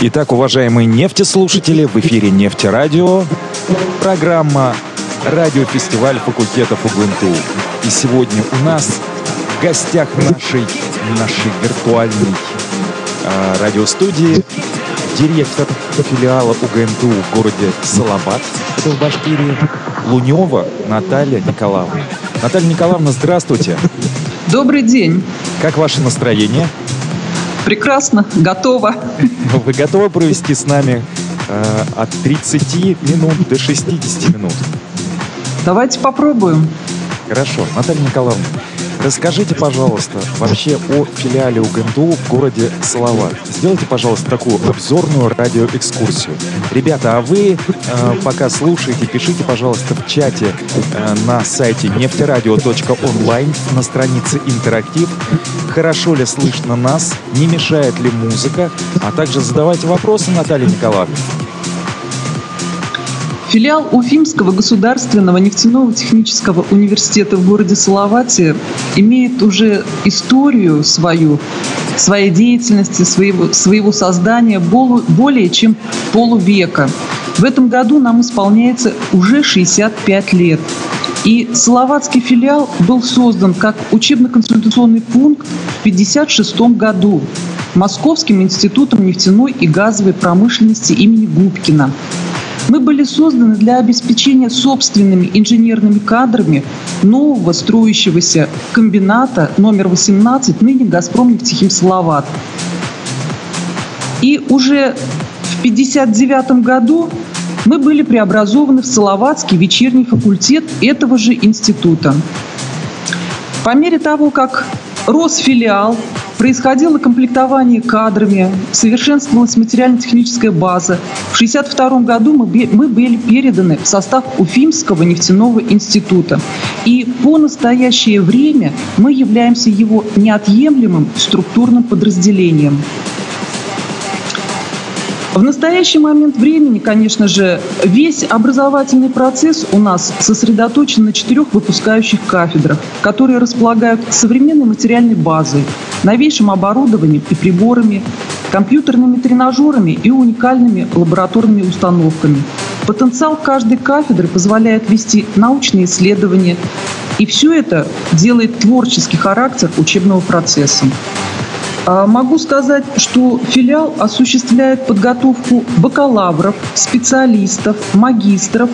Итак, уважаемые нефтеслушатели, в эфире Нефтерадио, программа радиофестиваль факультетов УГНТУ. И сегодня у нас в гостях нашей, нашей виртуальной радиостудии директор филиала УГНТУ в городе Салабат, это в Башкирии, Лунева Наталья Николаевна. Наталья Николаевна, здравствуйте. Добрый день. Как ваше настроение? Прекрасно, готово. Вы готовы провести с нами э, от 30 минут до 60 минут? Давайте попробуем. Хорошо. Наталья Николаевна, расскажите, пожалуйста, вообще о филиале УГНТУ в городе Салават. Сделайте, пожалуйста, такую обзорную радиоэкскурсию. Ребята, а вы, э, пока слушаете, пишите, пожалуйста, в чате э, на сайте нефтерадио.онлайн на странице «Интерактив», хорошо ли слышно нас, не мешает ли музыка, а также задавайте вопросы Наталье Николаевне. Филиал Уфимского государственного нефтяного технического университета в городе Салавате имеет уже историю свою, своей деятельности, своего, своего создания более чем полувека. В этом году нам исполняется уже 65 лет. И Салаватский филиал был создан как учебно-консультационный пункт в 1956 году Московским институтом нефтяной и газовой промышленности имени Губкина. Мы были созданы для обеспечения собственными инженерными кадрами нового строящегося комбината номер 18, ныне «Газпром нефтехим Салават». И уже в 1959 году мы были преобразованы в Салаватский вечерний факультет этого же института. По мере того, как рос филиал, происходило комплектование кадрами, совершенствовалась материально-техническая база. В 1962 году мы, мы были переданы в состав Уфимского нефтяного института. И по настоящее время мы являемся его неотъемлемым структурным подразделением. В настоящий момент времени, конечно же, весь образовательный процесс у нас сосредоточен на четырех выпускающих кафедрах, которые располагают современной материальной базой, новейшим оборудованием и приборами, компьютерными тренажерами и уникальными лабораторными установками. Потенциал каждой кафедры позволяет вести научные исследования, и все это делает творческий характер учебного процесса. А, могу сказать, что филиал осуществляет подготовку бакалавров, специалистов, магистров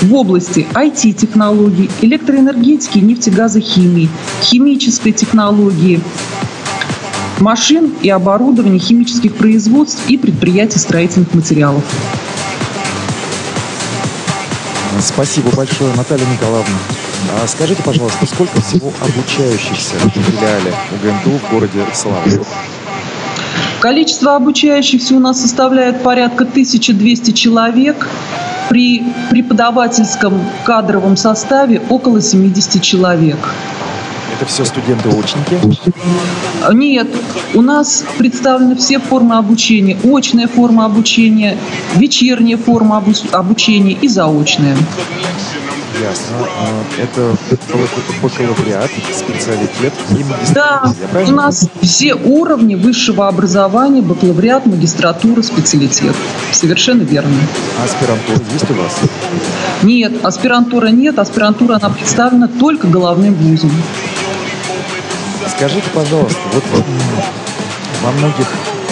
в области IT-технологий, электроэнергетики, нефтегазохимии, химической технологии, машин и оборудования химических производств и предприятий строительных материалов. Спасибо большое, Наталья Николаевна. А скажите, пожалуйста, сколько всего обучающихся в филиале УГНТУ в городе Славы? Количество обучающихся у нас составляет порядка 1200 человек. При преподавательском кадровом составе около 70 человек. Это все студенты-очники? Нет, у нас представлены все формы обучения. Очная форма обучения, вечерняя форма обучения и заочная. Ясно. А, это бакалавриат, специалитет и магистратура. Да, у нас все уровни высшего образования, бакалавриат, магистратура, специалитет. Совершенно верно. А аспирантура есть у вас? Нет, аспирантура нет. Аспирантура, она представлена только головным вузом. Скажите, пожалуйста, вот во многих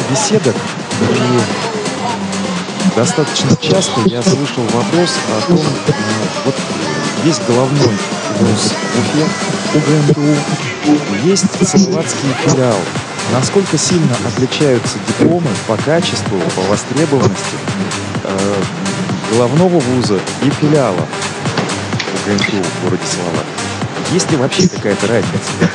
беседах и достаточно часто я слышал вопрос о том, вот есть головной вуз в Уфе, УГНТУ, есть Салаватский филиал. Насколько сильно отличаются дипломы по качеству, по востребованности э, головного вуза и филиала УГНТУ в городе Салават? Есть ли вообще какая-то разница?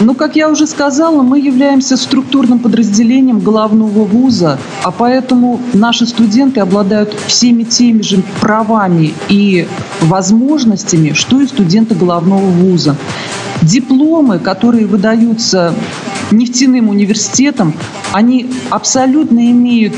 Ну, как я уже сказала, мы являемся структурным подразделением главного вуза, а поэтому наши студенты обладают всеми теми же правами и возможностями, что и студенты главного вуза. Дипломы, которые выдаются нефтяным университетом, они абсолютно имеют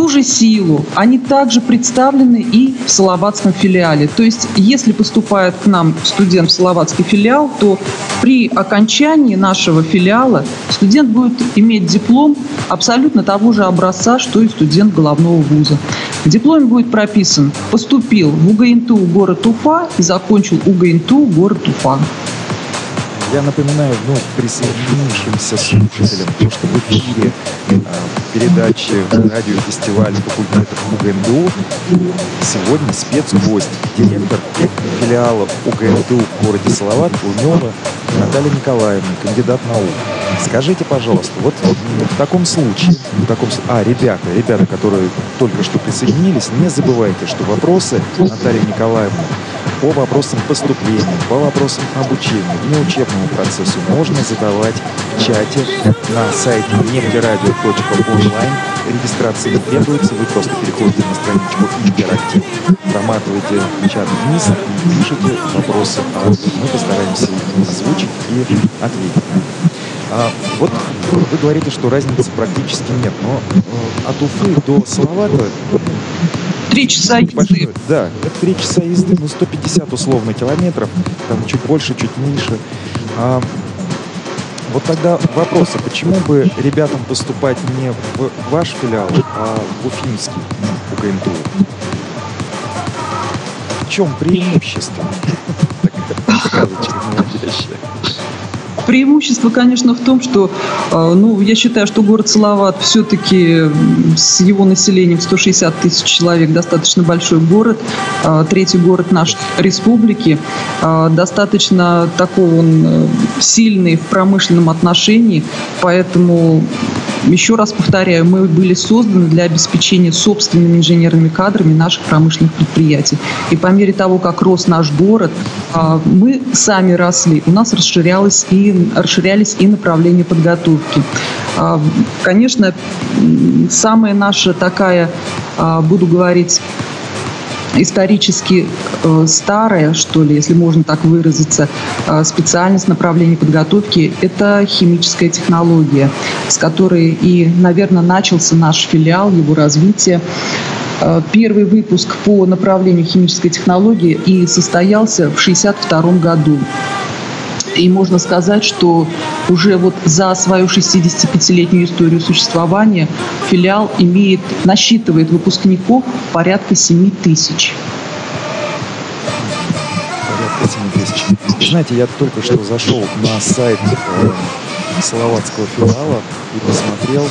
ту же силу, они также представлены и в Салаватском филиале. То есть, если поступает к нам студент в Салаватский филиал, то при окончании нашего филиала студент будет иметь диплом абсолютно того же образца, что и студент головного вуза. В дипломе будет прописан «Поступил в УГНТУ город Уфа и закончил УГНТУ город Уфа». Я напоминаю вновь присоединившимся слушателям, то, что в эфире э, передачи радиофестиваля факультетов УГНДУ сегодня спецгость, директор филиала УГНДУ в городе Салават Лунева Наталья Николаевна, кандидат наук. Скажите, пожалуйста, вот в таком случае, в таком, а, ребята, ребята, которые только что присоединились, не забывайте, что вопросы Натальи Николаевны по вопросам поступления, по вопросам обучения, внеучебному процессу можно задавать в чате на сайте нефтерадио.онлайн. Регистрация не требуется, вы просто переходите на страничку интерактив, проматываете чат вниз и пишите вопросы, а мы постараемся их озвучить и ответить. А, вот вы говорите, что разницы практически нет, но э, от Уфы до Салавата Три часа езды. Да, это три часа езды, ну 150 условно километров, там чуть больше, чуть меньше. А, вот тогда вопрос, а почему бы ребятам поступать не в ваш филиал, а в Уфимский, у КНТУ? В чем преимущество? Сказочка наводящая. Преимущество, конечно, в том, что, э, ну, я считаю, что город Салават все-таки с его населением 160 тысяч человек достаточно большой город, э, третий город нашей республики, э, достаточно такой он сильный в промышленном отношении, поэтому еще раз повторяю, мы были созданы для обеспечения собственными инженерными кадрами наших промышленных предприятий. И по мере того, как рос наш город, мы сами росли, у нас расширялось и, расширялись и направления подготовки. А, конечно, самая наша такая, а, буду говорить, исторически э, старая, что ли, если можно так выразиться, э, специальность направления подготовки – это химическая технология, с которой и, наверное, начался наш филиал, его развитие. Первый выпуск по направлению химической технологии и состоялся в 1962 году. И можно сказать, что уже вот за свою 65-летнюю историю существования филиал имеет, насчитывает выпускников порядка 7 тысяч. Порядка 7 тысяч. Знаете, я только что зашел на сайт э, филиала и посмотрел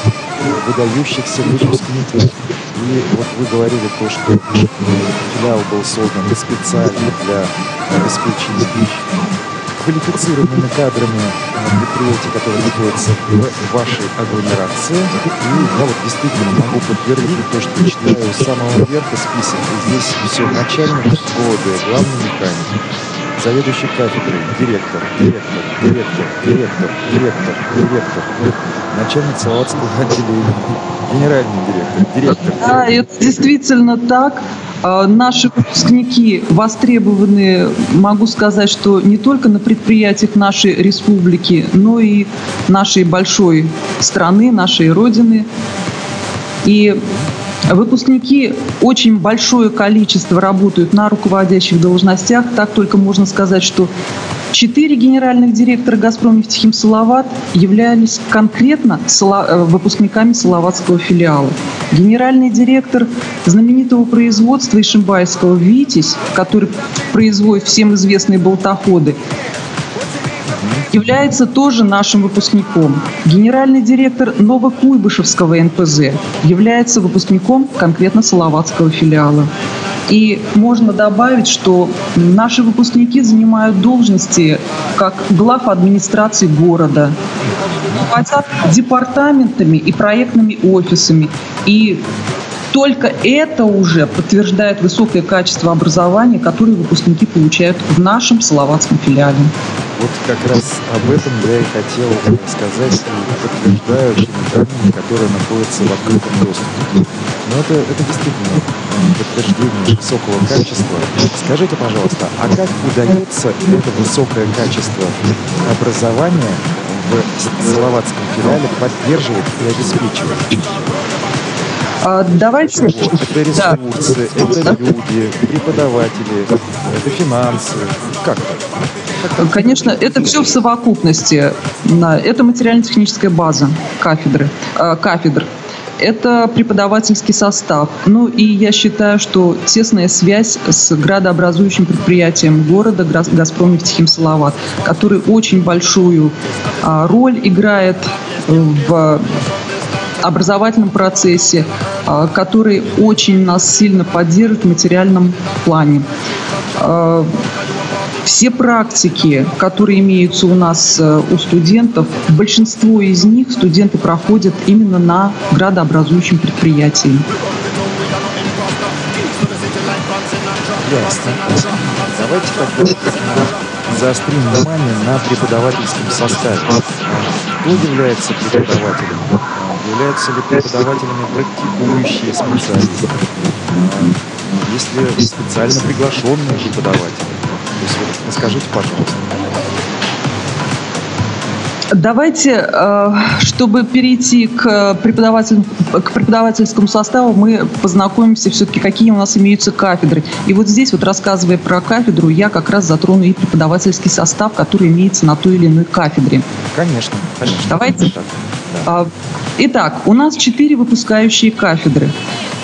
выдающихся выпускников. И вот вы говорили то, что филиал был создан специально для обеспечения квалифицированными кадрами предприятий, которые находятся в вашей агломерации. И я вот действительно могу подтвердить то, что читаю с самого верха список. И здесь все начальник года, главный механик, заведующий кафедрой, директор, директор, директор, директор, директор, директор, начальник Салаватского отделения, генеральный директор, директор. Да, это действительно так. А, наши выпускники востребованы, могу сказать, что не только на предприятиях нашей республики, но и нашей большой страны, нашей Родины. И Выпускники очень большое количество работают на руководящих должностях. Так только можно сказать, что Четыре генеральных директора «Газпром» нефтехим Салават являлись конкретно э, выпускниками Салаватского филиала. Генеральный директор знаменитого производства Ишимбайского «Витязь», который производит всем известные болтоходы, является тоже нашим выпускником. Генеральный директор Новокуйбышевского НПЗ является выпускником конкретно Салаватского филиала. И можно добавить, что наши выпускники занимают должности как глав администрации города, руководят департаментами и проектными офисами. И только это уже подтверждает высокое качество образования, которое выпускники получают в нашем Салаватском филиале. Вот как раз об этом я и хотел сказать и подтверждаю теми данными, которые находятся в открытом доступе. Но это, это действительно подтверждение высокого качества. Скажите, пожалуйста, а как удается это высокое качество образования в Салаватском филиале поддерживать и обеспечивать? А, давайте... Это ресурсы, да. это люди, преподаватели, это финансы. Как это? Конечно, это все в совокупности. Это материально-техническая база кафедры, а, кафедр. Это преподавательский состав. Ну и я считаю, что тесная связь с градообразующим предприятием города «Газпром нефтехим Салават», который очень большую а, роль играет в образовательном процессе, а, который очень нас сильно поддерживает в материальном плане. Все практики, которые имеются у нас э, у студентов, большинство из них студенты проходят именно на градообразующем предприятии. Ясно. Давайте тогда заострим внимание на преподавательском составе. Кто является преподавателем? Являются ли преподавателями практикующие специалисты? Есть ли специально приглашенные преподаватели? То есть вот расскажите, пожалуйста. Давайте, э, чтобы перейти к, преподаватель, к преподавательскому составу, мы познакомимся все-таки, какие у нас имеются кафедры. И вот здесь, вот рассказывая про кафедру, я как раз затрону и преподавательский состав, который имеется на той или иной кафедре. Конечно, конечно. Давайте. Да. Итак, у нас четыре выпускающие кафедры.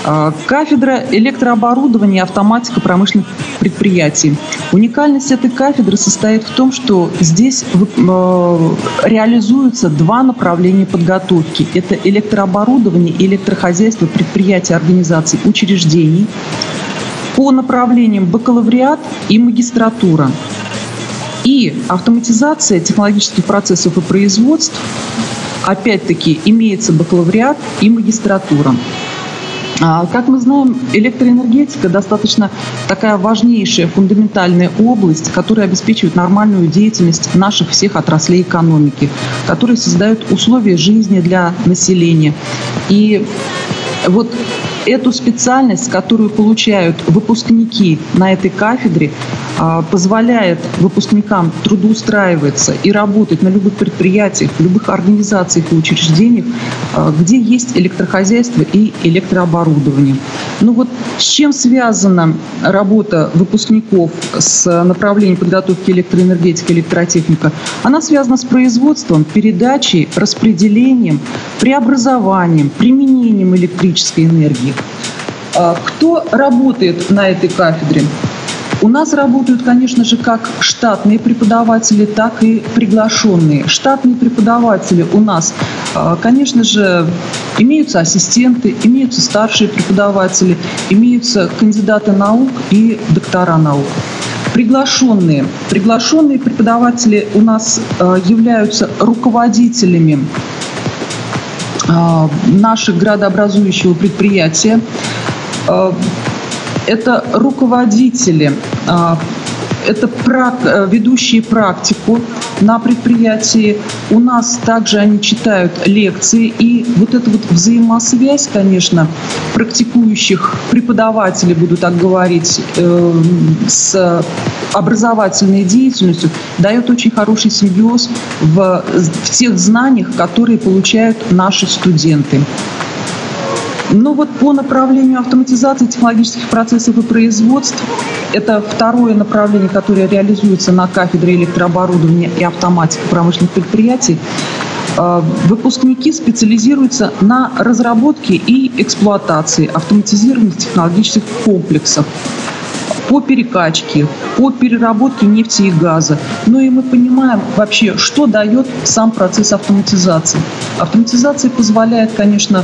А, кафедра электрооборудования и автоматика промышленных предприятий. Уникальность этой кафедры состоит в том, что здесь э, реализуются два направления подготовки. Это электрооборудование и электрохозяйство предприятий, организаций, учреждений по направлениям бакалавриат и магистратура. И автоматизация технологических процессов и производств опять-таки, имеется бакалавриат и магистратура. А, как мы знаем, электроэнергетика достаточно такая важнейшая, фундаментальная область, которая обеспечивает нормальную деятельность наших всех отраслей экономики, которые создают условия жизни для населения. И вот эту специальность, которую получают выпускники на этой кафедре, позволяет выпускникам трудоустраиваться и работать на любых предприятиях, в любых организациях и учреждениях, а, где есть электрохозяйство и электрооборудование. Ну вот с чем связана работа выпускников с направлением подготовки электроэнергетики, электротехника? Она связана с производством, передачей, распределением, преобразованием, применением электрической энергии. А, кто работает на этой кафедре? У нас работают, конечно же, как штатные преподаватели, так и приглашенные. Штатные преподаватели у нас, а, конечно же, имеются ассистенты, имеются старшие преподаватели, имеются кандидаты наук и доктора наук. Приглашенные. Приглашенные преподаватели у нас а, являются руководителями а, наших градообразующего предприятия это руководители, а, это э, ведущие практику на предприятии. У нас также они читают лекции. И вот эта вот взаимосвязь, конечно, практикующих преподавателей, буду так говорить, э, с образовательной деятельностью, дает очень хороший симбиоз в, в тех знаниях, которые получают наши студенты. Ну вот по направлению автоматизации технологических процессов и производств, это второе направление, которое реализуется на кафедре электрооборудования и автоматики промышленных предприятий, э, выпускники специализируются на разработке и эксплуатации автоматизированных технологических комплексов по перекачке, по переработке нефти и газа. Ну и мы понимаем вообще, что дает сам процесс автоматизации. Автоматизация позволяет, конечно,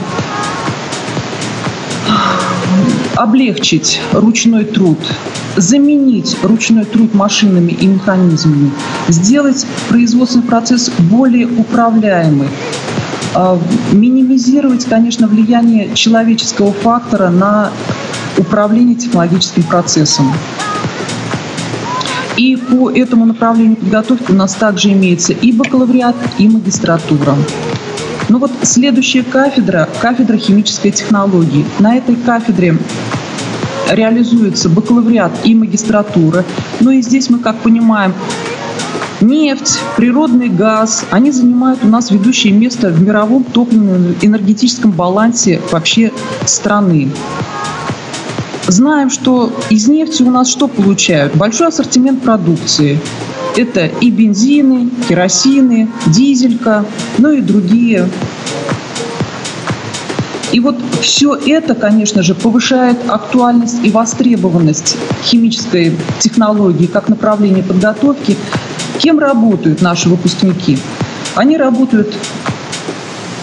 облегчить ручной труд, заменить ручной труд машинами и механизмами, сделать производственный процесс более управляемый, а, минимизировать, конечно, влияние человеческого фактора на управление технологическим процессом. И по этому направлению подготовки у нас также имеется и бакалавриат, и магистратура. Ну вот следующая кафедра, кафедра химической технологии. На этой кафедре реализуется бакалавриат и магистратура. Ну и здесь мы, как понимаем, нефть, природный газ, они занимают у нас ведущее место в мировом топливном энергетическом балансе вообще страны. Знаем, что из нефти у нас что получают? Большой ассортимент продукции. Это и бензины, керосины, дизелька, ну и другие и вот все это, конечно же, повышает актуальность и востребованность химической технологии как направления подготовки. Кем работают наши выпускники? Они работают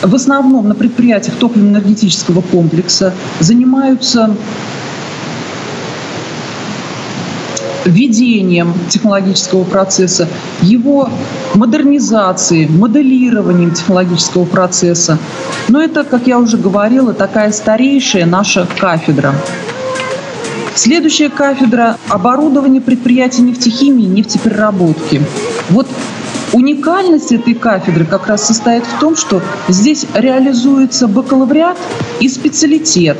в основном на предприятиях топливно-энергетического комплекса, занимаются введением технологического процесса, его модернизацией, моделированием технологического процесса. Но это, как я уже говорила, такая старейшая наша кафедра. Следующая кафедра – оборудование предприятий нефтехимии и нефтепереработки. Вот Уникальность этой кафедры как раз состоит в том, что здесь реализуется бакалавриат и специалитет.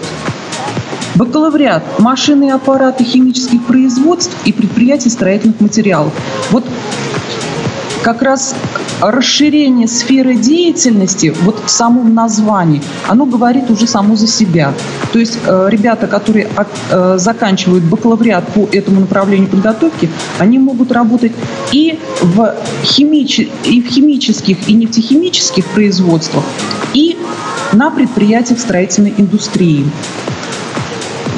Бакалавриат – машины и аппараты химических производств и предприятий строительных материалов. Вот как раз расширение сферы деятельности вот в самом названии, оно говорит уже само за себя. То есть э, ребята, которые э, заканчивают бакалавриат по этому направлению подготовки, они могут работать и в, химич... и в химических и нефтехимических производствах, и на предприятиях строительной индустрии.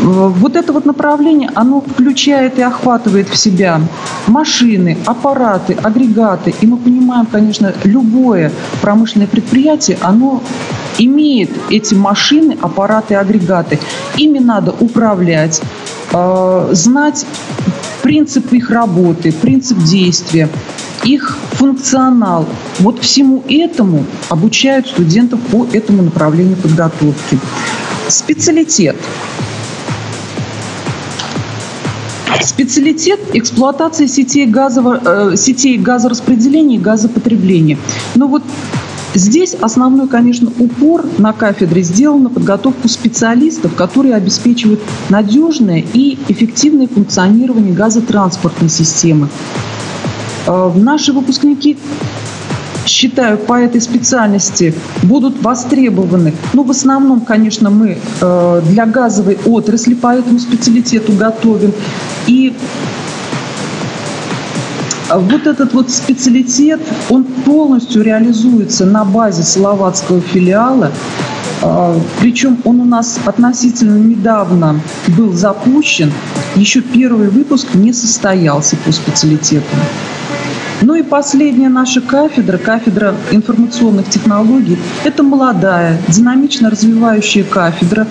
Вот это вот направление, оно включает и охватывает в себя машины, аппараты, агрегаты. И мы понимаем, конечно, любое промышленное предприятие, оно имеет эти машины, аппараты, агрегаты. Ими надо управлять, э, знать принцип их работы, принцип действия, их функционал. Вот всему этому обучают студентов по этому направлению подготовки. Специалитет. Специалитет эксплуатации сетей, газово, э, сетей газораспределения и газопотребления. Но вот Здесь основной, конечно, упор на кафедре сделан на подготовку специалистов, которые обеспечивают надежное и эффективное функционирование газотранспортной системы. Э, наши выпускники считаю, по этой специальности будут востребованы. Ну, в основном, конечно, мы э, для газовой отрасли по этому специалитету готовим. И вот этот вот специалитет, он полностью реализуется на базе Салаватского филиала. Э, причем он у нас относительно недавно был запущен. Еще первый выпуск не состоялся по специалитету. Ну и последняя наша кафедра, кафедра информационных технологий, это молодая, динамично развивающая кафедра,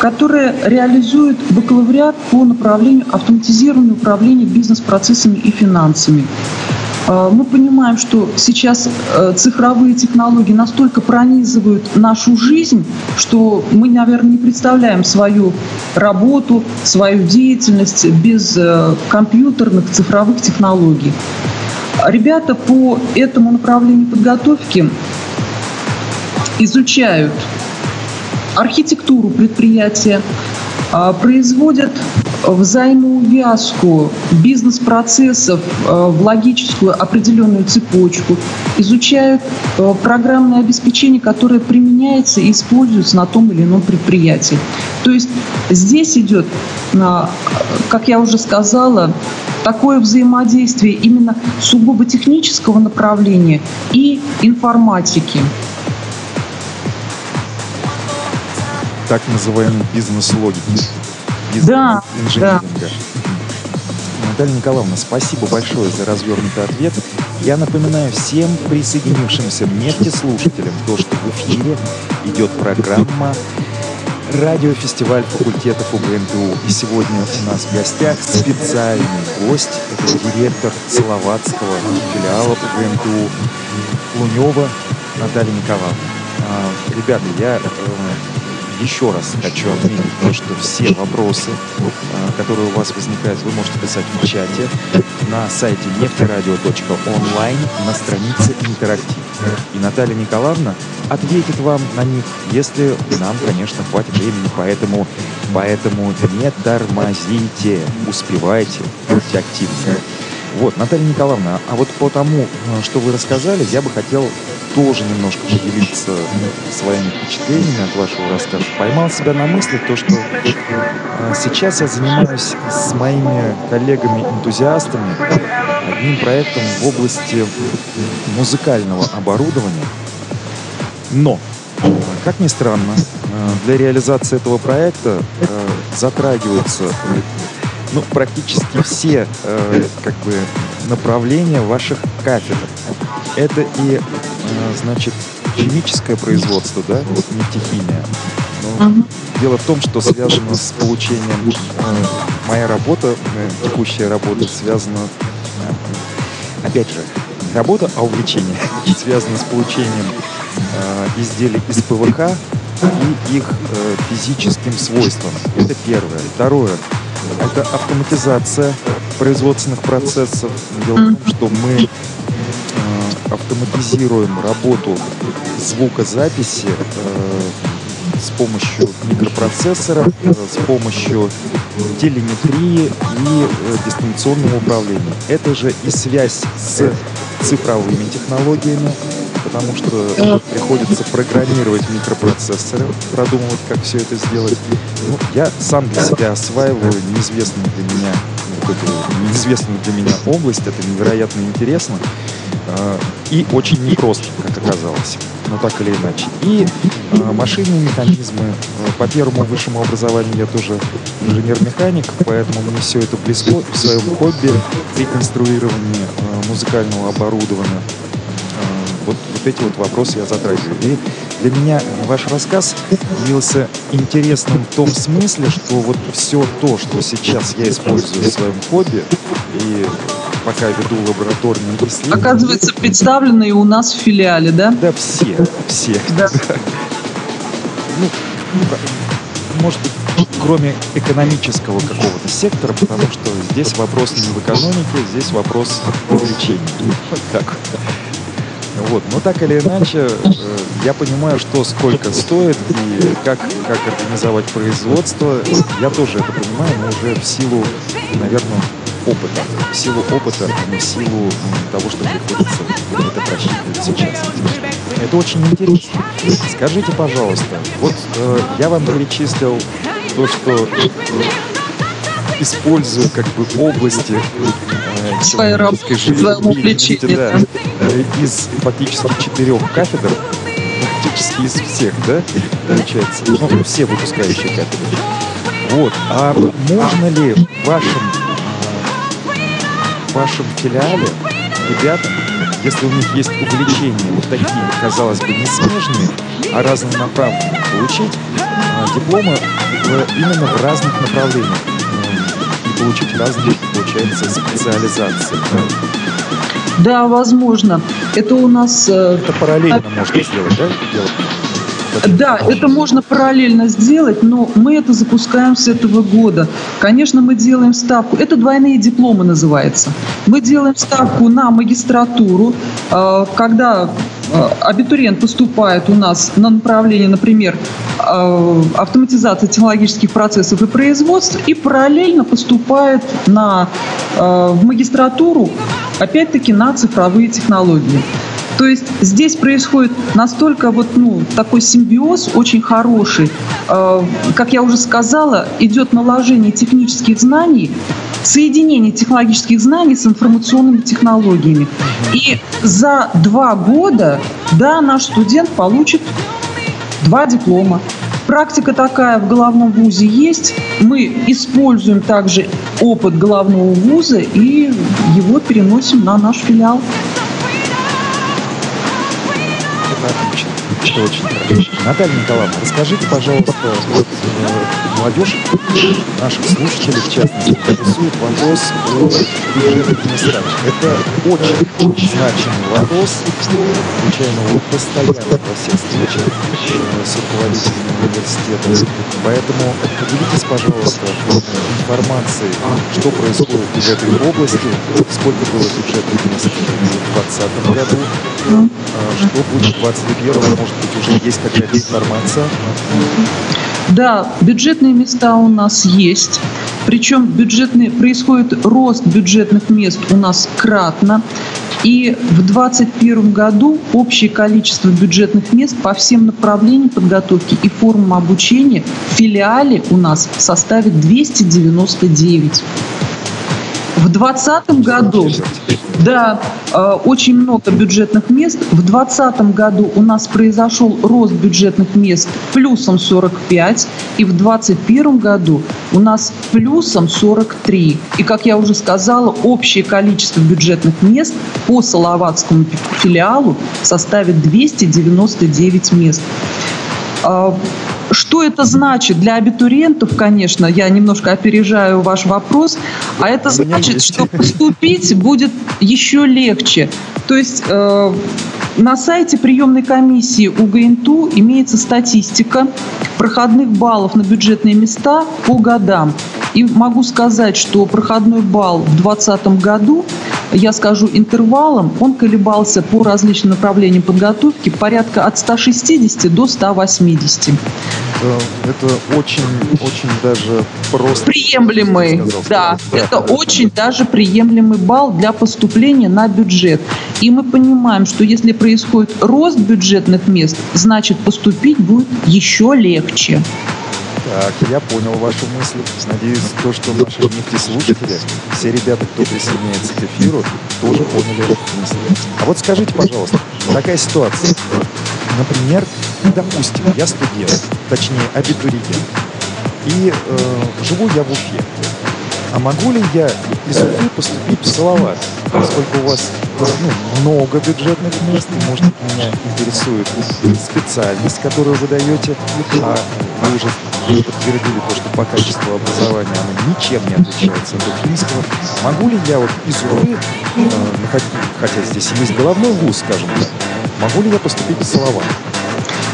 которая реализует бакалавриат по направлению автоматизированного управления бизнес-процессами и финансами. А, мы понимаем, что сейчас э, цифровые технологии настолько пронизывают нашу жизнь, что мы, наверное, не представляем свою работу, свою деятельность без э, компьютерных цифровых технологий. Ребята по этому направлению подготовки изучают архитектуру предприятия, производят взаимоувязку бизнес-процессов а, в логическую определенную цепочку, изучают а, программное обеспечение, которое применяется и используется на том или ином предприятии. То есть здесь идет, как я уже сказала, такое взаимодействие именно сугубо технического направления и информатики. Так называемый бизнес-логики. Бизнес да, да. Наталья Николаевна, спасибо большое за развернутый ответ. Я напоминаю всем присоединившимся нефтеслушателям, то, что в эфире идет программа радиофестиваль факультетов УГНТУ. И сегодня у нас в гостях специальный гость. Это директор Словацкого филиала УГНТУ Лунева Наталья Николаевна. А, ребята, я э, еще раз хочу отметить то, что все вопросы, э, которые у вас возникают, вы можете писать в чате на сайте нефтерадио.онлайн на странице «Интерактив». И Наталья Николаевна ответит вам на них, если нам, конечно, хватит времени. Поэтому, поэтому не тормозите, успевайте, будьте активны. Вот, Наталья Николаевна, а вот по тому, э, что вы рассказали, я бы хотел тоже немножко поделиться своими впечатлениями от вашего рассказа. Поймал себя на мысли то, что э, сейчас я занимаюсь с моими коллегами-энтузиастами одним проектом в области музыкального оборудования. Но, как ни странно, э, для реализации этого проекта затрагиваются ну, практически все э, как бы направления ваших кафедр. Это и, э, значит, химическое производство, да, нефтехимия. Но uh-huh. Дело в том, что связано с получением, э, моя работа, э, текущая работа связана, э, опять же, работа, а увлечение связано с получением э, изделий из ПВХ и их э, физическим свойствам. Это первое. Второе это автоматизация производственных процессов. Дело в том, что мы автоматизируем работу звукозаписи э, с помощью микропроцессора, э, с помощью телеметрии и э, дистанционного управления. Это же и связь с цифровыми технологиями, потому что приходится программировать микропроцессоры, продумывать, как все это сделать. Ну, я сам для себя осваиваю неизвестную для меня вот эту неизвестную для меня область. Это невероятно интересно и очень непросто, как оказалось. Но так или иначе. И э, машинные механизмы. Э, по первому высшему образованию я тоже инженер-механик, поэтому мне все это близко. В своем хобби э, музыкального оборудования вот, вот эти вот вопросы я затрагиваю. И для меня ваш рассказ явился интересным в том смысле, что вот все то, что сейчас я использую в своем хобби, и пока веду лабораторные исследования... Оказывается, представленные у нас в филиале, да? Да, все, все. Да. Ну, может быть, кроме экономического какого-то сектора, потому что здесь вопрос не в экономике, здесь вопрос в увлечении. Вот так вот. Вот. Но так или иначе, э, я понимаю, что сколько стоит и как, как организовать производство. Я тоже это понимаю, но уже в силу, наверное, опыта. В силу опыта, а в силу того, что приходится это просчитывать сейчас. Это очень интересно. Скажите, пожалуйста, вот э, я вам перечислил то, что использую как бы области э, своей работы, своему увлечению. Да, э, из фактически четырех кафедр, практически из всех, да, получается, ну, все выпускающие кафедры. Вот, а можно ли в вашем, в вашем филиале ребятам, если у них есть увлечения вот такие, казалось бы, не смежные, а разнонаправленные, получить а, дипломы в, именно в разных направлениях? получить разные, получается, специализации. Да, возможно. Это у нас... Э, это параллельно можно сделать, да? Делать? Да, это можно параллельно сделать, но мы это запускаем с этого года. Конечно, мы делаем ставку, это двойные дипломы называется. Мы делаем ставку на магистратуру, э, когда э, абитуриент поступает у нас на направление, например, э, автоматизация технологических процессов и производств, и параллельно поступает на, в магистратуру, опять-таки, на цифровые технологии. То есть здесь происходит настолько вот, ну, такой симбиоз очень хороший. Э, как я уже сказала, идет наложение технических знаний, соединение технологических знаний с информационными технологиями. И за два года, да, наш студент получит два диплома. Практика такая в головном вузе есть. Мы используем также опыт головного вуза и его переносим на наш филиал. Отлично. Это очень хорошо. Наталья Николаевна, расскажите, пожалуйста, э, молодежь, наших слушателей, в частности, интересует вопрос о бюджетных местах. Это очень значимый вопрос, случайно вы постоянно во всех встречах с руководителями университета. Поэтому поделитесь, пожалуйста, информацией, что происходит в этой области, сколько было бюджетных мест в 2020 году, а что будет в 2021, может быть, уже есть какая-то информация? Да, бюджетные места у нас есть. Причем бюджетные, происходит рост бюджетных мест у нас кратно. И в 2021 году общее количество бюджетных мест по всем направлениям подготовки и формам обучения в филиале у нас составит 299. В 2020 году да, э, очень много бюджетных мест. В 2020 году у нас произошел рост бюджетных мест плюсом 45, и в 2021 году у нас плюсом 43. И, как я уже сказала, общее количество бюджетных мест по Салаватскому филиалу составит 299 мест. А, что это значит для абитуриентов, конечно, я немножко опережаю ваш вопрос, а это значит, что поступить будет еще легче. То есть э, на сайте приемной комиссии УГНТУ имеется статистика проходных баллов на бюджетные места по годам. И могу сказать, что проходной балл в 2020 году, я скажу интервалом, он колебался по различным направлениям подготовки порядка от 160 до 180. Это очень, очень даже просто... Приемлемый, сказал, да. да. Это да, очень да. даже приемлемый балл для поступления на бюджет. И мы понимаем, что если происходит рост бюджетных мест, значит поступить будет еще легче. Так, я понял вашу мысль. Надеюсь, то, что наши нефтеслушатели, все ребята, кто присоединяется к эфиру, тоже поняли эту мысль. А вот скажите, пожалуйста, такая ситуация. Например, допустим, я студент, точнее абитуриент, и э, живу я в Уфе. А могу ли я из Уфы поступить в Салават? Поскольку у вас ну, много бюджетных мест, может, меня интересует специальность, которую вы даете, а вы уже подтвердили то, что по качеству образования оно ничем не отличается от уфимского. Могу ли я вот из Уфы, э, хотя здесь есть головной вуз, скажем так, могу ли я поступить в Салават?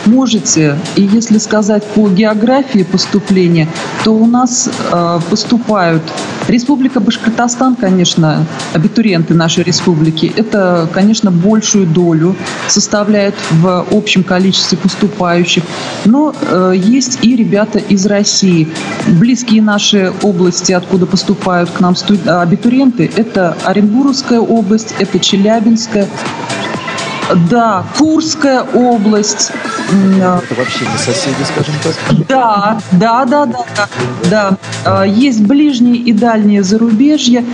Можете. И если сказать по географии поступления, то у нас э, поступают Республика Башкортостан, конечно, абитуриенты нашей республики, это, конечно, большую долю составляет в общем количестве поступающих. Но э, есть и ребята из России. Близкие наши области, откуда поступают к нам студ... абитуриенты, это Оренбургская область, это Челябинская, да, Курская область. Это вообще не соседи, скажем так? Да, да, да, да, да. да. А, есть ближние и дальние зарубежья.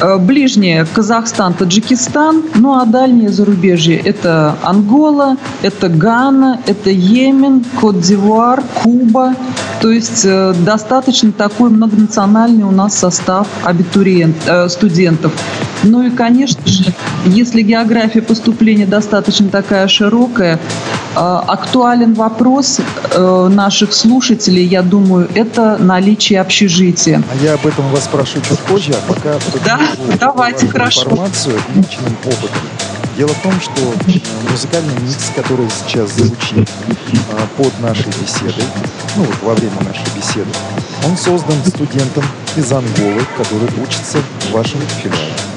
А, ближние Казахстан, Таджикистан, ну а дальние зарубежье это Ангола, это Гана, это Йемен, Кот-Дивуар, Куба. То есть э, достаточно такой многонациональный у нас состав абитуриент, э, студентов. Ну и, конечно же, если география поступления достаточно такая широкая, э, актуален вопрос наших слушателей, я думаю, это наличие общежития. А я об этом вас спрошу чуть позже, а пока да, давайте, хорошо. информацию личным опытом. Дело в том, что музыкальный микс, который сейчас звучит а, под нашей беседой, ну вот во время нашей беседы, он создан студентом из Анголы, который учится в вашем филиале.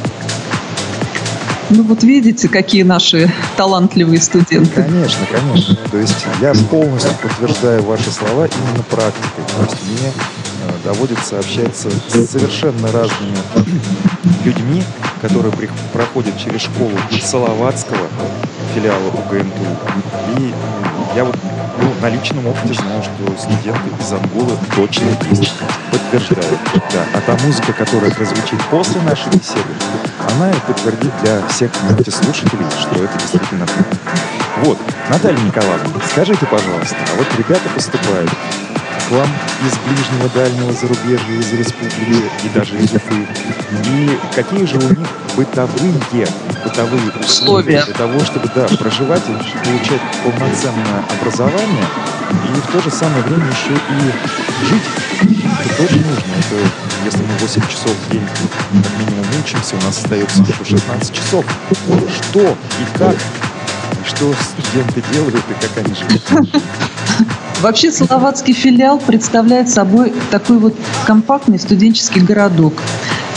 Ну вот видите, какие наши талантливые студенты. Конечно, конечно. То есть я полностью подтверждаю ваши слова именно практикой. То есть мне э, доводится общаться с совершенно разными людьми, которые проходят через школу Салаватского филиала УГНТУ. И я вот ну, на личном опыте знаю, что студенты из Анголы точно есть. Подтверждаю. Да. А та музыка, которая прозвучит после нашей беседы, она и подтвердит для всех слушателей, что это действительно так. Вот, Наталья Николаевна, скажите, пожалуйста, а вот ребята поступают вам из ближнего, дальнего зарубежья, из республики и даже из Уфы? И какие же у них бытовые, бытовые условия для того, чтобы да, проживать и получать полноценное образование, и в то же самое время еще и жить. Это тоже нужно. Это если мы 8 часов в день как минимум учимся, у нас остается еще 16 часов. Что и как, что студенты делают, и как они живут? Вообще Салаватский филиал представляет собой такой вот компактный студенческий городок.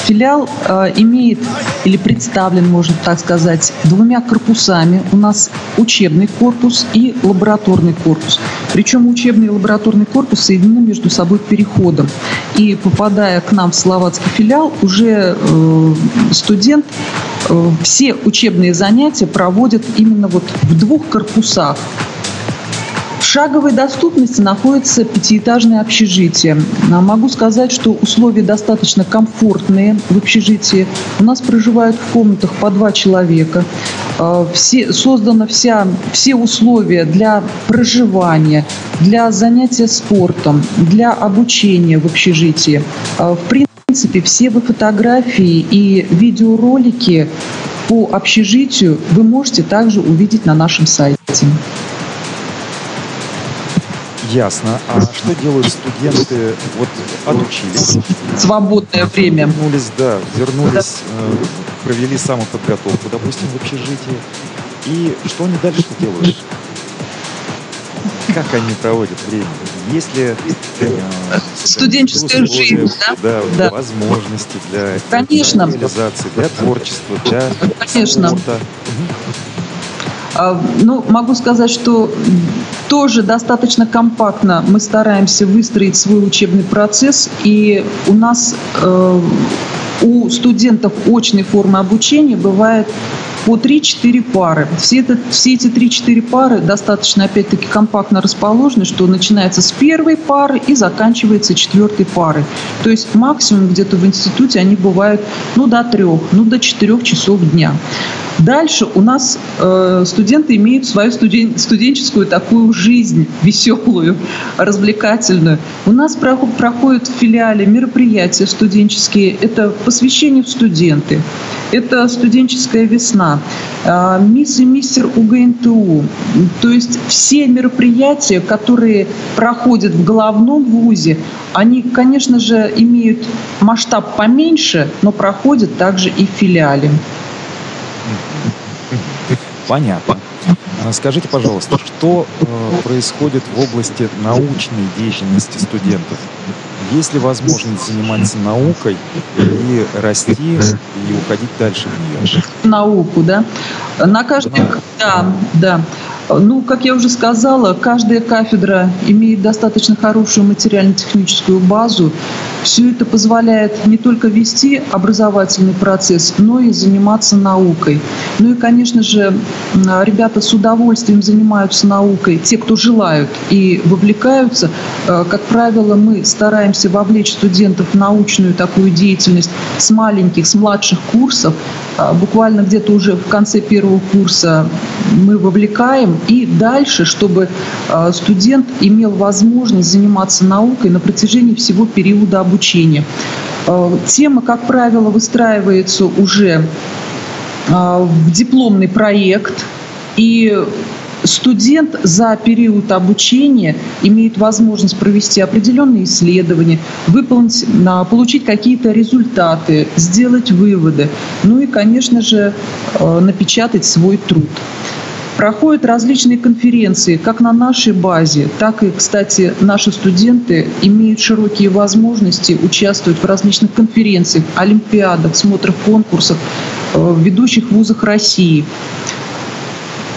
Филиал э, имеет или представлен, можно так сказать, двумя корпусами. У нас учебный корпус и лабораторный корпус. Причем учебный и лабораторный корпус соединены между собой переходом. И попадая к нам в словацкий филиал, уже э, студент э, все учебные занятия проводит именно вот в двух корпусах шаговой доступности находится пятиэтажное общежитие. А могу сказать, что условия достаточно комфортные в общежитии. У нас проживают в комнатах по два человека. А, все, созданы вся, все условия для проживания, для занятия спортом, для обучения в общежитии. А, в принципе, все вы фотографии и видеоролики по общежитию вы можете также увидеть на нашем сайте. Ясно. А что делают студенты? Вот отучились. Свободное время. Вернулись, да, вернулись, э, провели самоподготовку, допустим, в общежитии. И что они дальше делают? Как они проводят время? Есть ли э, студенческая жизнь, да? Да, да, возможности для Конечно. реализации, для творчества, для Конечно. спорта? Ну, могу сказать, что тоже достаточно компактно мы стараемся выстроить свой учебный процесс, и у нас э, у студентов очной формы обучения бывает по 3-4 пары. Все, это, все эти 3-4 пары достаточно, опять-таки, компактно расположены, что начинается с первой пары и заканчивается четвертой парой. То есть максимум где-то в институте они бывают ну, до трех, ну, до четырех часов дня. Дальше у нас э, студенты имеют свою студен, студенческую такую жизнь веселую, развлекательную. У нас проходят в филиале мероприятия студенческие. Это посвящение в студенты. Это студенческая весна, э, мисс и мистер УГНТУ. То есть все мероприятия, которые проходят в головном вузе, они, конечно же, имеют масштаб поменьше, но проходят также и в филиале. Понятно. А скажите, пожалуйста, что э, происходит в области научной деятельности студентов? Есть ли возможность заниматься наукой и расти, и уходить дальше в нее? Науку, да? На каждой... Да, да. Ну, как я уже сказала, каждая кафедра имеет достаточно хорошую материально-техническую базу. Все это позволяет не только вести образовательный процесс, но и заниматься наукой. Ну и, конечно же, ребята с удовольствием занимаются наукой, те, кто желают и вовлекаются. Э, как правило, мы стараемся вовлечь студентов в научную такую деятельность с маленьких, с младших курсов. А, буквально где-то уже в конце первого курса мы вовлекаем и дальше, чтобы а, студент имел возможность заниматься наукой на протяжении всего периода обучения. А, тема, как правило, выстраивается уже в дипломный проект, и студент за период обучения имеет возможность провести определенные исследования, выполнить, получить какие-то результаты, сделать выводы, ну и, конечно же, напечатать свой труд. Проходят различные конференции, как на нашей базе, так и, кстати, наши студенты имеют широкие возможности участвовать в различных конференциях, олимпиадах, смотрах, конкурсах э, в ведущих вузах России.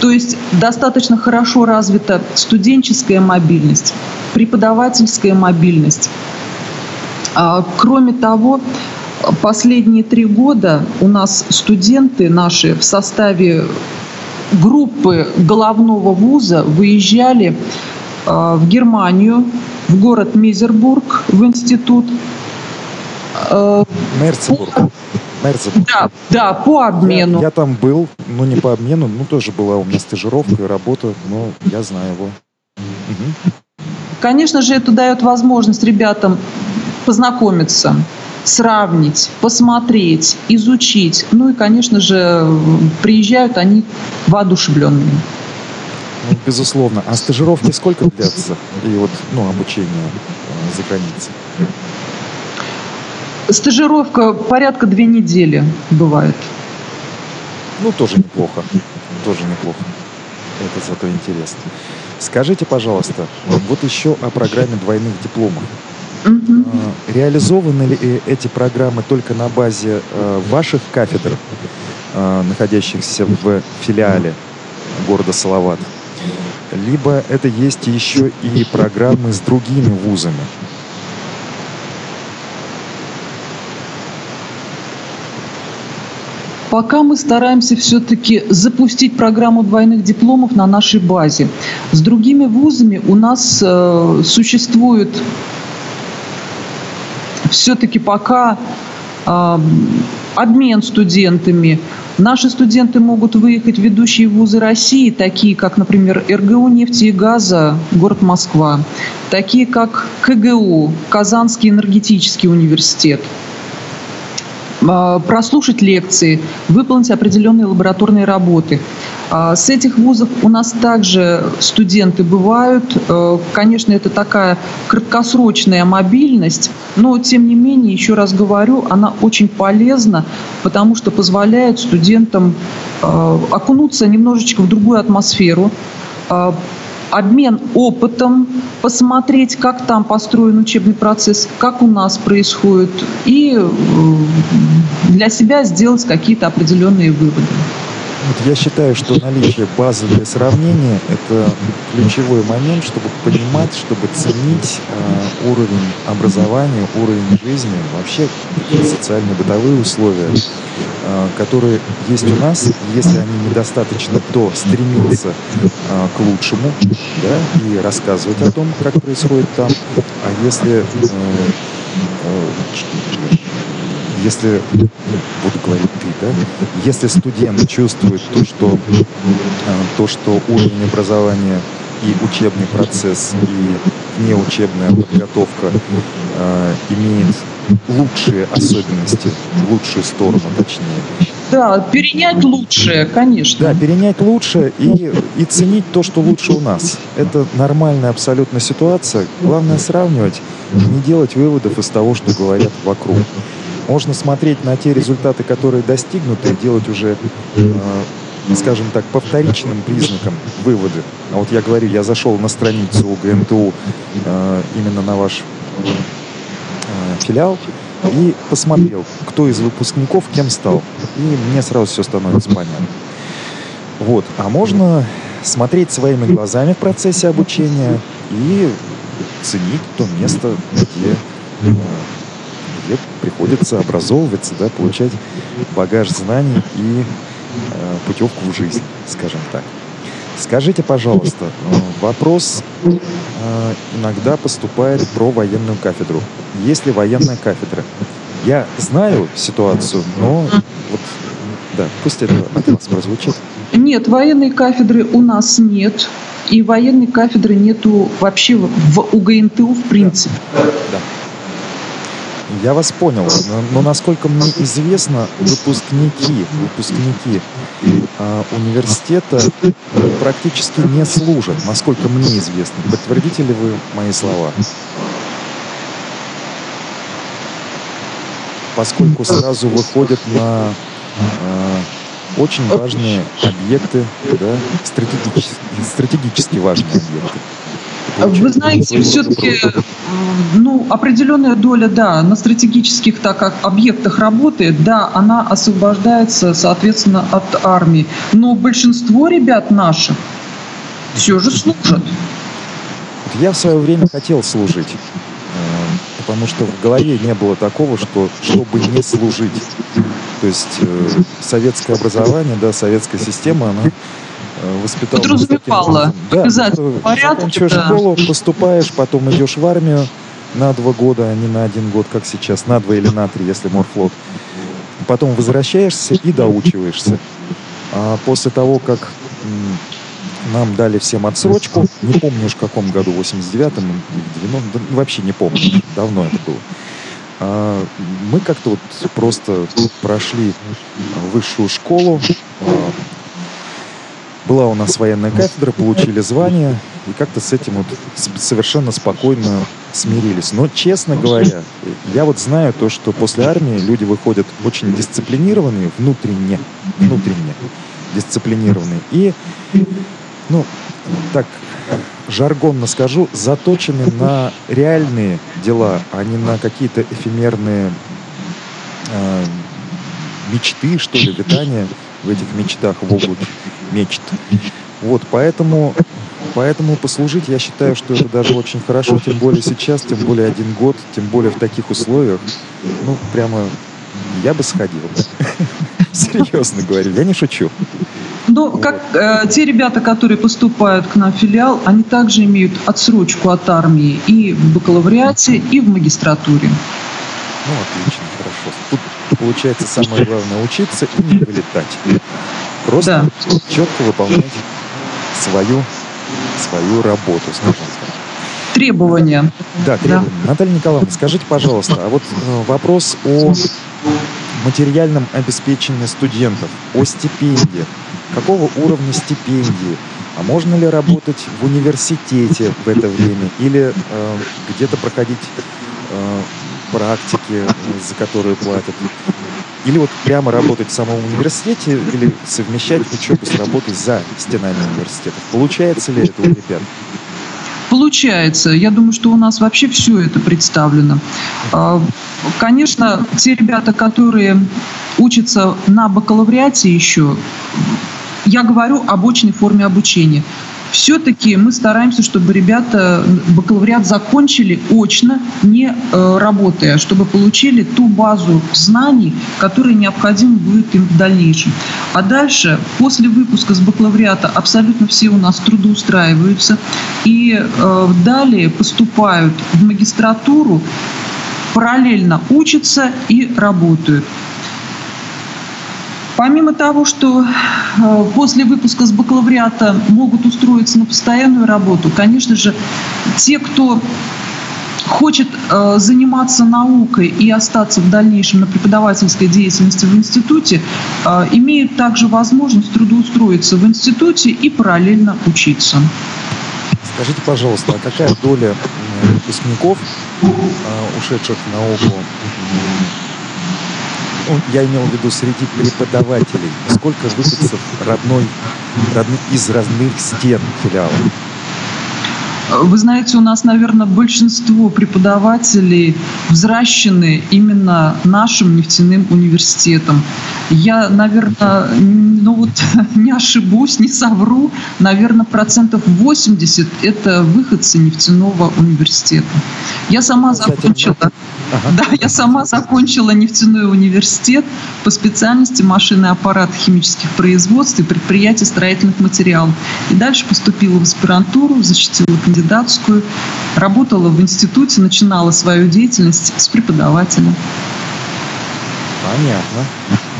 То есть достаточно хорошо развита студенческая мобильность, преподавательская мобильность. А, кроме того, последние три года у нас студенты наши в составе группы головного вуза выезжали а, в Германию, в город Мизербург, в институт. А, Мерцбург. Мерцбург. Да, да, по обмену. Я, я там был, но не по обмену, ну тоже была у меня стажировка и работа, но я знаю его. Угу. Конечно же, это дает возможность ребятам познакомиться, сравнить, посмотреть, изучить. Ну и, конечно же, приезжают они воодушевленными. Ну, безусловно. А стажировки сколько длятся? И вот, ну, обучение э, за границей? Стажировка порядка две недели бывает. Ну, тоже неплохо. Тоже неплохо. Это зато интересно. Скажите, пожалуйста, вот еще о программе двойных дипломов. Угу. Реализованы ли эти программы только на базе э, ваших кафедр, э, находящихся в филиале города Салават? Либо это есть еще и программы с другими вузами? Пока мы стараемся все-таки запустить программу двойных дипломов на нашей базе. С другими вузами у нас э, существует все-таки пока э, обмен студентами. Наши студенты могут выехать в ведущие вузы России, такие как, например, РГУ нефти и газа, город Москва, такие как КГУ, Казанский энергетический университет – а, прослушать лекции, выполнить определенные лабораторные работы. А, с этих вузов у нас также студенты бывают. Э, конечно, это такая краткосрочная мобильность, но тем не менее, еще раз говорю, она очень полезна, потому что позволяет студентам э, окунуться немножечко в другую атмосферу, э, обмен опытом, посмотреть, как там построен учебный процесс, как у нас происходит, и для себя сделать какие-то определенные выводы. Вот я считаю, что наличие базы для сравнения – это ключевой момент, чтобы понимать, чтобы ценить э, уровень образования, уровень жизни, вообще социальные бытовые условия, э, которые есть у нас. Если они недостаточно, то стремиться э, к лучшему да, и рассказывать о том, как происходит там. А если э, э, если, буду говорить ты, да, если студент чувствует то, что, э, то, что уровень образования и учебный процесс, и неучебная подготовка э, имеет лучшие особенности, лучшую сторону, точнее. Да, перенять лучшее, конечно. Да, перенять лучшее и, и ценить то, что лучше у нас. Это нормальная абсолютно ситуация. Главное сравнивать, не делать выводов из того, что говорят вокруг. Можно смотреть на те результаты, которые достигнуты, и делать уже, э, скажем так, по вторичным признакам выводы. А вот я говорю, я зашел на страницу УГНТУ э, именно на ваш э, филиал и посмотрел, кто из выпускников кем стал. И мне сразу все становится понятно. Вот. А можно смотреть своими глазами в процессе обучения и ценить то место, где где приходится образовываться, да, получать багаж знаний и э, путевку в жизнь, скажем так. Скажите, пожалуйста, э, вопрос э, иногда поступает про военную кафедру. Есть ли военная кафедра? Я знаю ситуацию, но вот, да, пусть это от вас прозвучит. Нет, военной кафедры у нас нет. И военной кафедры нету вообще в УГНТУ в принципе. Да. да. Я вас понял. Но, насколько мне известно, выпускники, выпускники э, университета практически не служат, насколько мне известно. Подтвердите ли вы мои слова? Поскольку сразу выходят на э, очень важные объекты, да, стратегически, стратегически важные объекты. Вы знаете, все-таки ну, определенная доля, да, на стратегических так как объектах работает, да, она освобождается, соответственно, от армии. Но большинство ребят наших все же служат. Я в свое время хотел служить, э, потому что в голове не было такого, что чтобы не служить. То есть э, советское образование, да, советская система, она Э, воспитал. Подразумевала. Да, обязательно. Порядок, заканчиваешь да. школу, поступаешь, потом идешь в армию на два года, а не на один год, как сейчас, на два или на три, если морфлот. Потом возвращаешься и доучиваешься. А после того, как нам дали всем отсрочку. Не помню уж в каком году, в 89-м или 90 да, вообще не помню, давно это было. А, мы как-то вот просто прошли высшую школу. Была у нас военная кафедра, получили звание, и как-то с этим вот совершенно спокойно смирились. Но, честно говоря, я вот знаю то, что после армии люди выходят очень дисциплинированные, внутренне, внутренне дисциплинированные. И, ну, так жаргонно скажу, заточены на реальные дела, а не на какие-то эфемерные э, мечты, что ли, витания в этих мечтах, в облаке мечт. Вот, поэтому, поэтому послужить, я считаю, что это даже очень хорошо, тем более сейчас, тем более один год, тем более в таких условиях. Ну, прямо я бы сходил. Серьезно говорю, я не шучу. Ну, как э, те ребята, которые поступают к нам в филиал, они также имеют отсрочку от армии и в бакалавриате, и в магистратуре. Ну, отлично, хорошо. Тут получается самое главное учиться и не вылетать. Просто да. четко выполнять свою, свою работу, скажем так. Требования. Да, требования. Да. Наталья Николаевна, скажите, пожалуйста, а вот э, вопрос о материальном обеспечении студентов, о стипендиях. Какого уровня стипендии? А можно ли работать в университете в это время? Или э, где-то проходить э, практики, за которые платят? Или вот прямо работать в самом университете, или совмещать учебу с работой за стенами университета? Получается ли это у ребят? Получается. Я думаю, что у нас вообще все это представлено. А, конечно, те ребята, которые учатся на бакалавриате еще, я говорю об очной форме обучения все-таки мы стараемся, чтобы ребята бакалавриат закончили очно, не э, работая, чтобы получили ту базу знаний, которая необходима будет им в дальнейшем. А дальше, после выпуска с бакалавриата, абсолютно все у нас трудоустраиваются и э, далее поступают в магистратуру, параллельно учатся и работают. Помимо того, что э, после выпуска с бакалавриата могут устроиться на постоянную работу, конечно же, те, кто хочет э, заниматься наукой и остаться в дальнейшем на преподавательской деятельности в институте, э, имеют также возможность трудоустроиться в институте и параллельно учиться. Скажите, пожалуйста, а какая доля выпускников, ушедших в науку, ну, я имел в виду среди преподавателей, сколько выходцев родной, родных, из родных стен филиала? Вы знаете, у нас, наверное, большинство преподавателей взращены именно нашим нефтяным университетом. Я, наверное, ну вот не ошибусь, не совру, наверное, процентов 80 – это выходцы нефтяного университета. Я сама закончила, ага. да, я сама закончила нефтяной университет по специальности машины, аппарат химических производств и предприятия строительных материалов. И дальше поступила в аспирантуру, защитила кандидатскую, работала в институте, начинала свою деятельность с преподавателя. Понятно,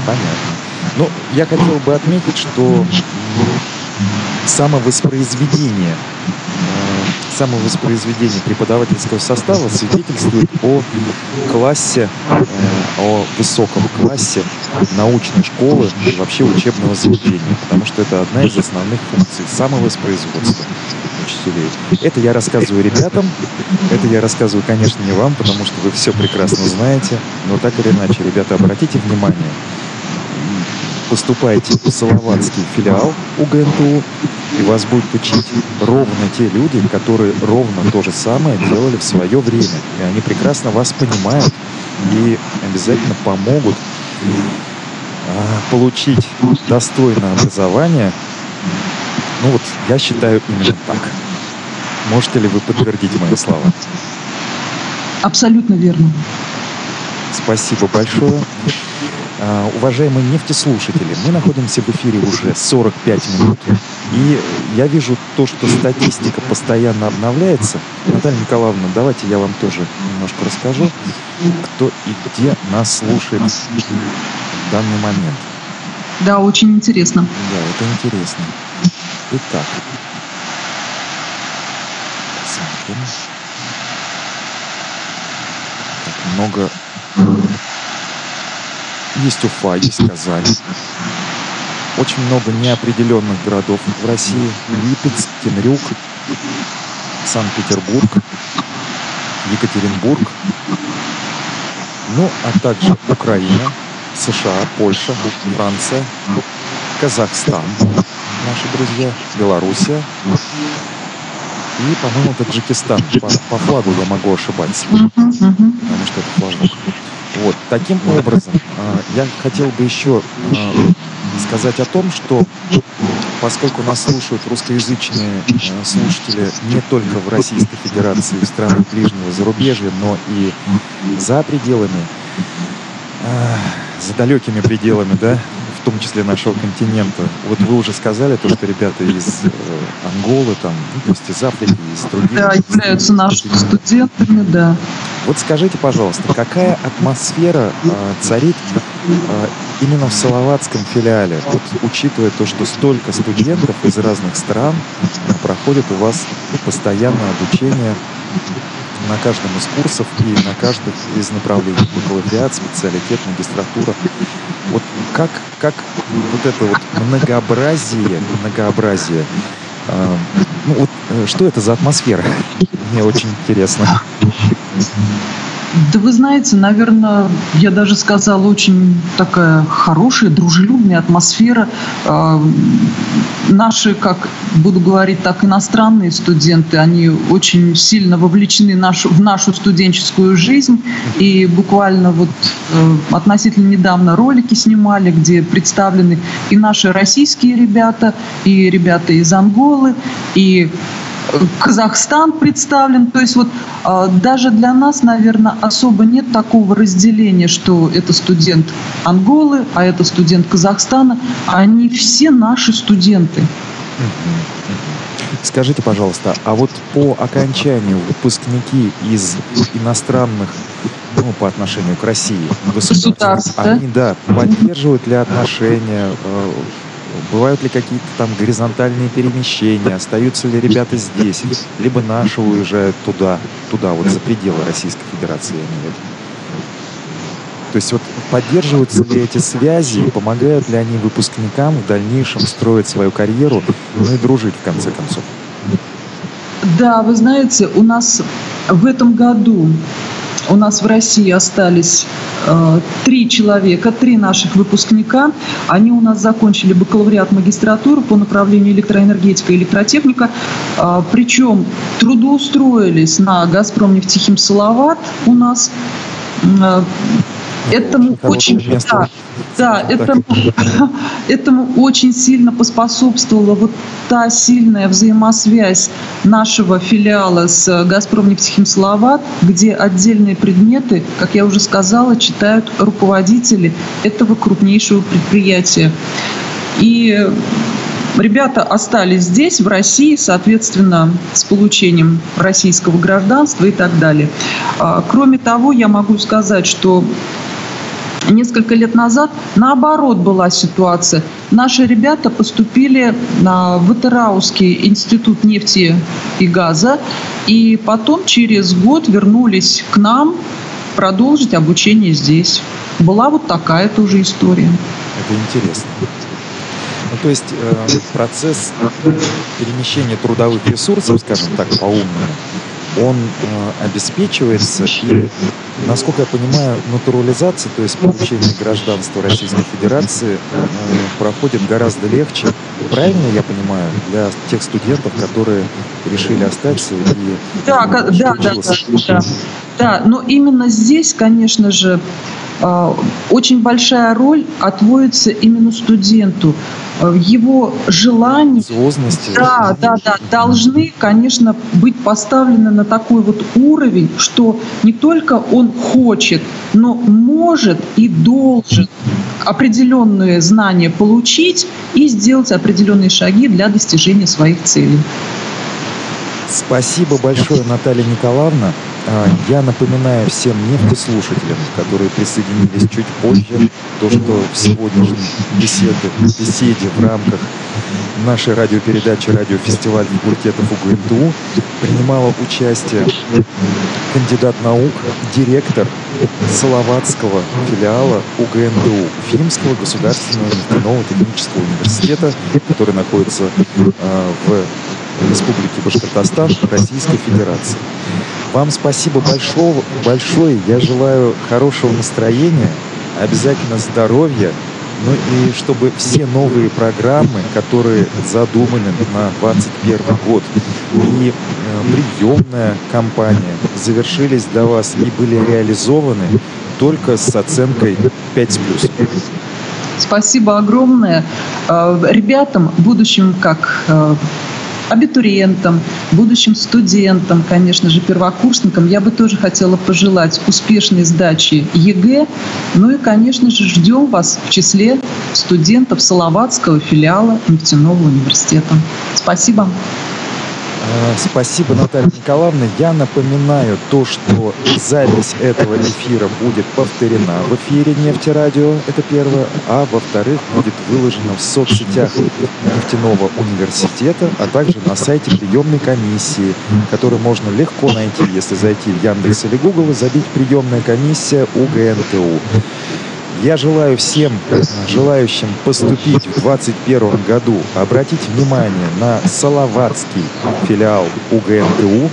понятно. Ну, я хотел бы отметить, что самовоспроизведение самовоспроизведение преподавательского состава свидетельствует о классе, э, о высоком классе научной школы и вообще учебного заведения, потому что это одна из основных функций самовоспроизводства учителей. Это я рассказываю ребятам, это я рассказываю, конечно, не вам, потому что вы все прекрасно знаете, но так или иначе, ребята, обратите внимание, поступаете в Салаватский филиал УГНТУ, и вас будут учить ровно те люди, которые ровно то же самое делали в свое время. И они прекрасно вас понимают и обязательно помогут а, получить достойное образование. Ну вот, я считаю именно так. Можете ли вы подтвердить мои слова? Абсолютно верно. Спасибо большое. А, уважаемые нефтеслушатели, мы находимся в эфире уже 45 минут, и я вижу то, что статистика постоянно обновляется. Наталья Николаевна, давайте я вам тоже немножко расскажу, кто и где нас слушает в данный момент. Да, очень интересно. Да, это интересно. Итак, посмотрим. Так, много есть Уфа, есть Казань. Очень много неопределенных городов в России. Липецк, Темрюк, Санкт-Петербург, Екатеринбург, ну, а также Украина, США, Польша, Франция, Казахстан, наши друзья, Белоруссия и, по-моему, Таджикистан. По, по флагу я могу ошибаться, потому что это флажок. Вот, таким образом, а, я хотел бы еще а, сказать о том, что поскольку нас слушают русскоязычные а, слушатели не только в Российской Федерации, в странах ближнего зарубежья, но и за пределами, за далекими пределами, да, в том числе нашего континента. Вот вы уже сказали то, что ребята из э, Анголы, там, ну, то есть из Африки, из других... Да, являются нашими студентами, да. Вот скажите, пожалуйста, какая атмосфера э, царит э, именно в Салаватском филиале, вот, учитывая то, что столько студентов из разных стран проходит у вас постоянное обучение на каждом из курсов и на каждом из направлений. Бакалавриат, специалитет, магистратура. Вот как, как вот это вот многообразие, многообразие, э, ну вот э, что это за атмосфера? Мне очень интересно. Да вы знаете, наверное, я даже сказала, очень такая хорошая, дружелюбная атмосфера. А, наши, как буду говорить так, иностранные студенты, они очень сильно вовлечены в нашу студенческую жизнь. И буквально вот э, относительно недавно ролики снимали, где представлены и наши российские ребята, и ребята из Анголы, и Казахстан представлен. То есть вот а, даже для нас, наверное, особо нет такого разделения, что это студент Анголы, а это студент Казахстана. Они все наши студенты. Скажите, пожалуйста, а вот по окончанию выпускники из иностранных ну, по отношению к России государств, они, да, поддерживают ли отношения, э, Бывают ли какие-то там горизонтальные перемещения? Остаются ли ребята здесь? Либо наши уезжают туда, туда, вот за пределы Российской Федерации, я имею в виду. То есть вот поддерживаются ли эти связи, помогают ли они выпускникам в дальнейшем строить свою карьеру, ну и дружить в конце концов? Да, вы знаете, у нас в этом году у нас в России остались э, три человека, три наших выпускника. Они у нас закончили бакалавриат магистратуру по направлению электроэнергетика и электротехника. Э, причем трудоустроились на «Газпром» нефтехим «Салават» у нас. Э, Этому очень, да, да, этому, этому очень сильно поспособствовала вот та сильная взаимосвязь нашего филиала с «Газпром нефтехимсловат», где отдельные предметы, как я уже сказала, читают руководители этого крупнейшего предприятия. И Ребята остались здесь, в России, соответственно, с получением российского гражданства и так далее. А, кроме того, я могу сказать, что Несколько лет назад наоборот была ситуация. Наши ребята поступили на Ватераусский институт нефти и газа, и потом через год вернулись к нам продолжить обучение здесь. Была вот такая тоже история. Это интересно. Ну, то есть э, процесс перемещения трудовых ресурсов, скажем так, по-умному, он э, обеспечивается и, насколько я понимаю, натурализация, то есть получение гражданства Российской Федерации э, проходит гораздо легче. Правильно я понимаю, для тех студентов, которые решили остаться и да, да, да, да, да, да, но именно здесь, конечно же, очень большая роль отводится именно студенту. А, его желания да, да, да, должны, конечно, быть поставлены на такой вот уровень, что не только он хочет, но может и должен определенные знания получить и сделать определенные шаги для достижения своих целей. Спасибо большое, Наталья Николаевна. А, я напоминаю всем нефтеслушателям, которые присоединились чуть позже, то, что в сегодняшней беседе, беседе в рамках нашей радиопередачи «Радиофестиваль факультетов УГНТУ» принимала участие кандидат наук, директор Салаватского филиала УГНТУ, Фимского государственного нефтяного технического университета, который находится э, в Республике Башкортостан Российской Федерации. Вам спасибо большое, большое. Я желаю хорошего настроения, обязательно здоровья, ну и чтобы все новые программы, которые задуманы на 2021 год, и э, приемная кампания завершились для вас и были реализованы только с оценкой 5 с плюсом. Спасибо огромное. Э, ребятам, будущим как э, абитуриентам, будущим студентам, конечно же, первокурсникам, я бы тоже хотела пожелать успешной сдачи ЕГЭ. Ну и, конечно же, ждем вас в числе студентов Салаватского филиала нефтяного университета. Спасибо. Э, спасибо, Наталья Николаевна. Я напоминаю то, что запись этого эфира будет повторена в эфире Нефтерадио, это первое, а во-вторых, будет выложена в соцсетях нефтяного университета, а также на сайте приемной комиссии, который можно легко найти, если зайти в Яндекс или Google и забить приемная комиссия УГНТУ. Я желаю всем желающим поступить в 2021 году обратить внимание на Салаватский филиал УГНТУ,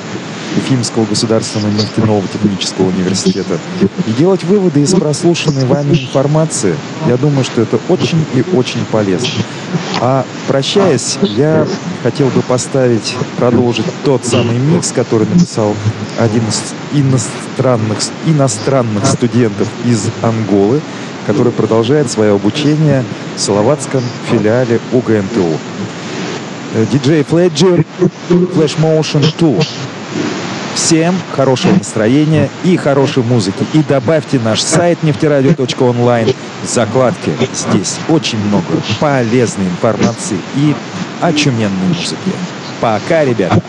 Уфимского государственного нефтяного технического университета и делать выводы из прослушанной вами информации. Я думаю, что это очень и очень полезно. А прощаясь, я хотел бы поставить, продолжить тот самый микс, который написал один из иностранных, иностранных студентов из Анголы, который продолжает свое обучение в Салаватском филиале УГНТУ. Э, диджей Фледжер, Flash Motion 2. Всем хорошего настроения и хорошей музыки. И добавьте наш сайт нефтерадио.онлайн в закладке. Здесь очень много полезной информации и очуменной музыки. Пока, ребята!